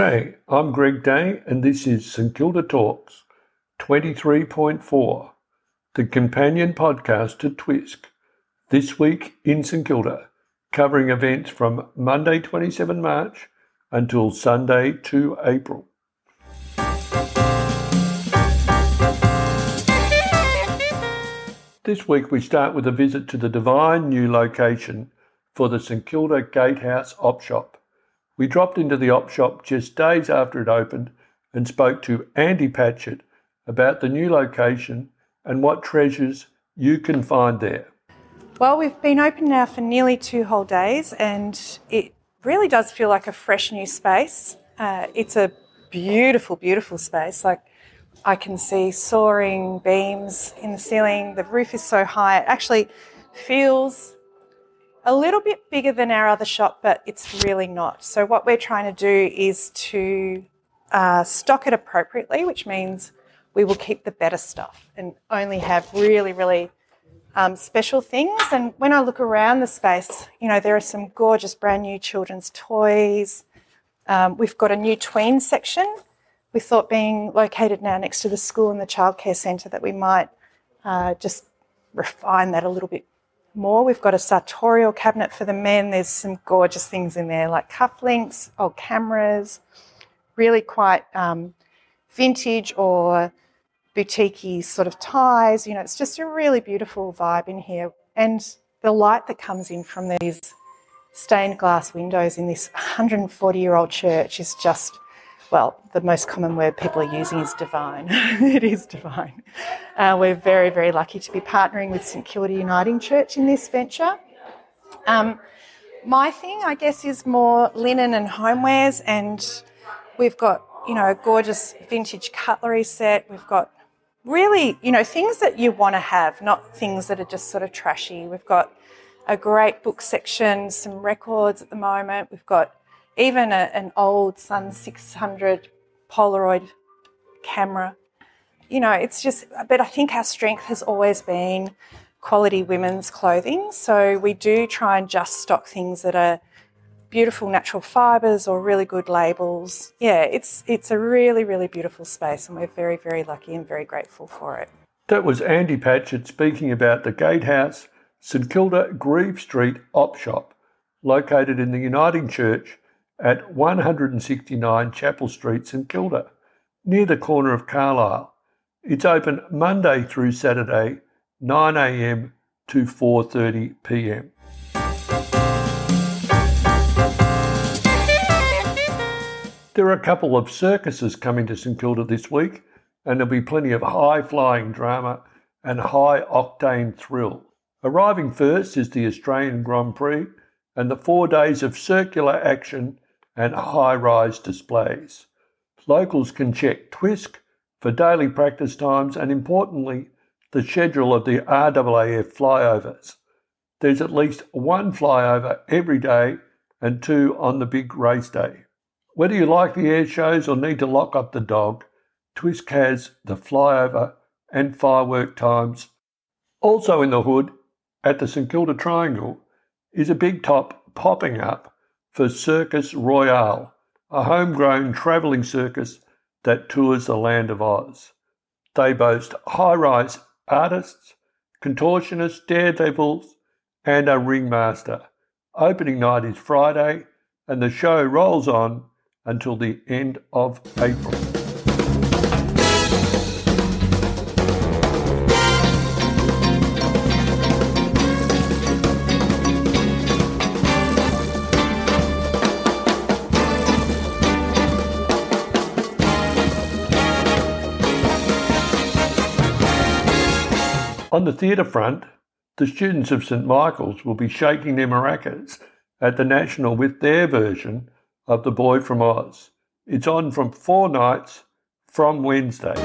G'day, I'm Greg Day, and this is St Kilda Talks 23.4, the companion podcast to Twisk. This week in St Kilda, covering events from Monday 27 March until Sunday 2 April. This week we start with a visit to the divine new location for the St Kilda Gatehouse Op Shop. We dropped into the op shop just days after it opened and spoke to Andie Patchett about the new location and what treasures you can find there. Well, we've been open now for nearly two whole days and it really does feel like a fresh new space. Uh, it's a beautiful, beautiful space. Like I can see soaring beams in the ceiling. The roof is so high. It actually feels a little bit bigger than our other shop, but it's really not. So, what we're trying to do is to uh, stock it appropriately, which means we will keep the better stuff and only have really, really um, special things. And when I look around the space, you know, there are some gorgeous brand new children's toys. Um, we've got a new tween section. We thought being located now next to the school and the childcare centre that we might uh, just refine that a little bit more. We've got a sartorial cabinet for the men. There's some gorgeous things in there like cufflinks, old cameras, really quite um, vintage or boutique sort of ties. You know, it's just a really beautiful vibe in here. And the light that comes in from these stained glass windows in this 140 year old church is just well, the most common word people are using is divine. it is divine. Uh, we're very, very lucky to be partnering with St Kilda Uniting Church in this venture. Um, my thing, I guess, is more linen and homewares, and we've got, you know, a gorgeous vintage cutlery set. We've got really, you know, things that you want to have, not things that are just sort of trashy. We've got a great book section, some records at the moment. We've got even a, an old Sun 600 Polaroid camera. You know, it's just, but I think our strength has always been quality women's clothing. So we do try and just stock things that are beautiful natural fibres or really good labels. Yeah, it's it's a really, really beautiful space and we're very, very lucky and very grateful for it. That was Andie Patchett speaking about the Gatehouse St Kilda Grieve Street Op Shop, located in the Uniting Church at 169 Chapel Street, St Kilda, near the corner of Carlisle. It's open Monday through Saturday, 9am to 4.30pm. There are a couple of circuses coming to St Kilda this week, and there'll be plenty of high flying drama and high octane thrill. Arriving first is the Australian Grand Prix and the four days of circular action and high rise displays. Locals can check Twisk for daily practice times and, importantly, the schedule of the RAAF flyovers. There's at least one flyover every day and two on the big race day. Whether you like the air shows or need to lock up the dog, Twisk has the flyover and firework times. Also in the hood, at the St Kilda Triangle, is a big top popping up for Circus Royale, a homegrown travelling circus that tours the land of Oz. They boast high rise artists, contortionists, daredevils, and a ringmaster. Opening night is Friday, and the show rolls on until the end of April. On the theatre front, the students of St Michael's will be shaking their maracas at the National with their version of The Boy from Oz. It's on from four nights from Wednesday.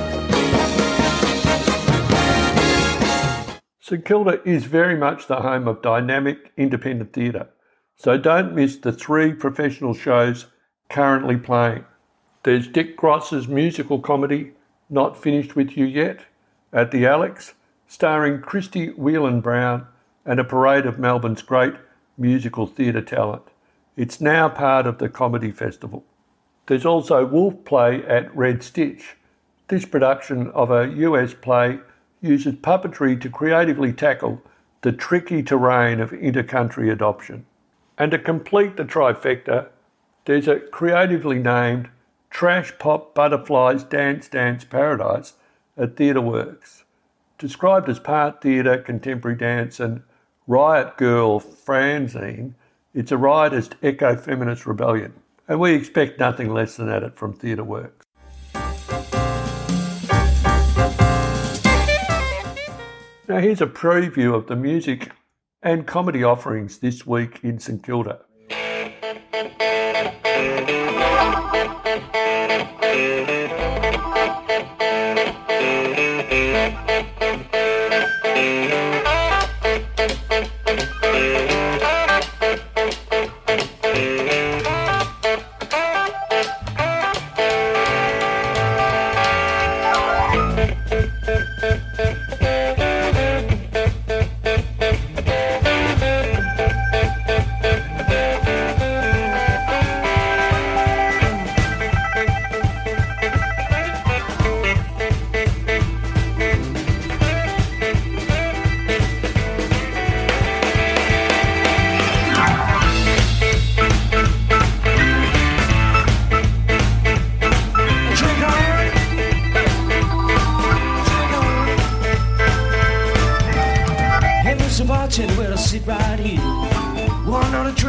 St Kilda is very much the home of dynamic independent theatre, so don't miss the three professional shows currently playing. There's Dick Gross's musical comedy Not Finished With You Yet at the Alex starring Christie Whelan Browne and a parade of Melbourne's great musical theatre talent. It's now part of the Comedy Festival. There's also Wolf Play at Red Stitch. This production of a US play uses puppetry to creatively tackle the tricky terrain of intercountry adoption. And to complete the trifecta, there's a creatively named Trash Pop Butterflies Dance Dance Paradise at Theatre Works. Described as part theatre, contemporary dance, and riot girl fanzine, it's a riotist eco feminist rebellion. And we expect nothing less than that from Theatre Works. Now, here's a preview of the music and comedy offerings this week in St Kilda.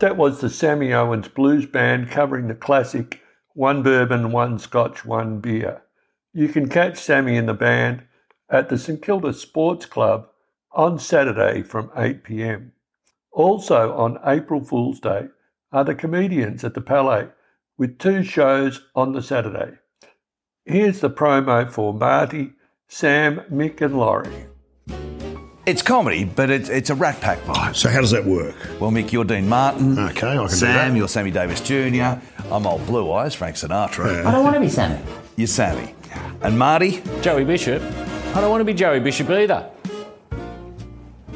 was the Sammy Owens Blues Band covering the classic One Bourbon, One Scotch, One Beer. You can catch Sammy and the band at the St Kilda Sports Club on Saturday from 8 pm. Also on April Fool's Day are the comedians at the Palais with two shows on the Saturday. Here's the promo for Marty, Sam, Mick, and Laurie. It's comedy, but it's, it's a Rat Pack vibe. So how does that work? Well, Mick, you're Dean Martin. Okay, I can do that. Sam, you're Sammy Davis Jr. I'm old Blue Eyes, Frank Sinatra. I don't want to be Sammy. You're Sammy. And Marty, Joey Bishop. I don't want to be Joey Bishop either.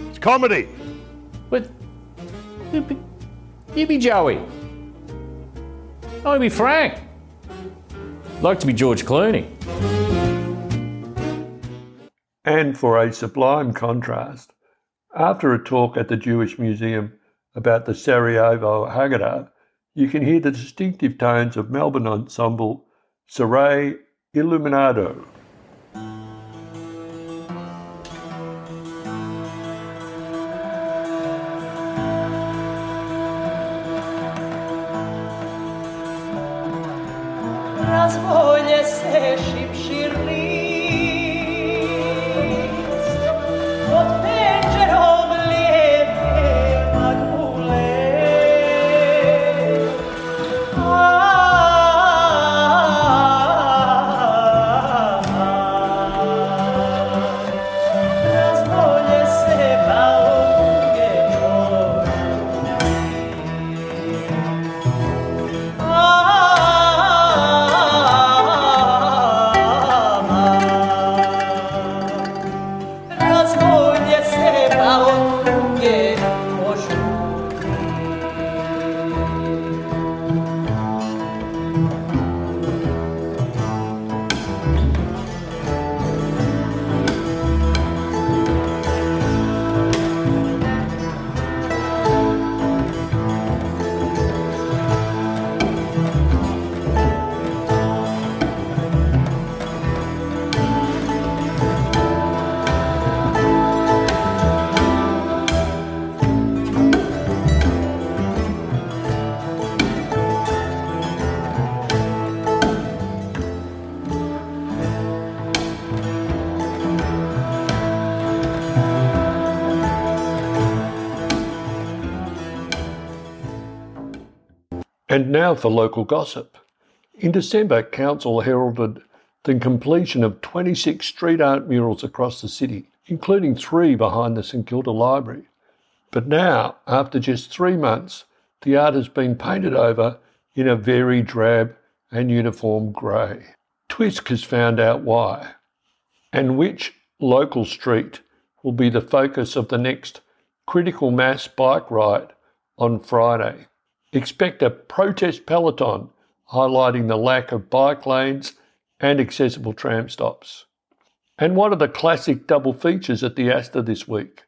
It's comedy. But you be, you be Joey. I want to be Frank. Like to be George Clooney. And for a sublime contrast, after a talk at the Jewish Museum about the Sarajevo Haggadah, you can hear the distinctive tones of Melbourne ensemble Saray Iluminado. And now for local gossip. In December, Council heralded the completion of 26 street art murals across the city, including three behind the St Kilda Library. But now, after just three months, the art has been painted over in a very drab and uniform grey. Twisk has found out why, and which local street will be the focus of the next critical mass bike ride on Friday. Expect a protest peloton highlighting the lack of bike lanes and accessible tram stops. And what are the classic double features at the Astor this week?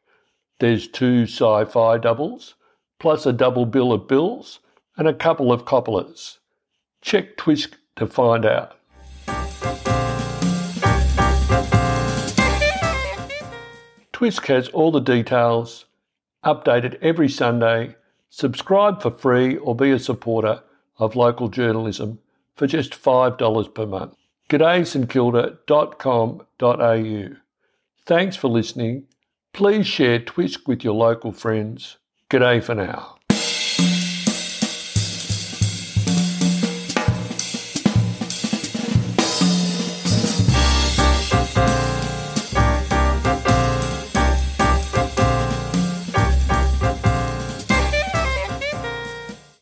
There's two sci fi doubles, plus a double bill of bills, and a couple of coppolas. Check Twisk to find out. Twisk has all the details, updated every Sunday. Subscribe for free or be a supporter of local journalism for just $5 per month. G'dayStKilda.com.au. Thanks for listening. Please share Twisk with your local friends. G'day for now.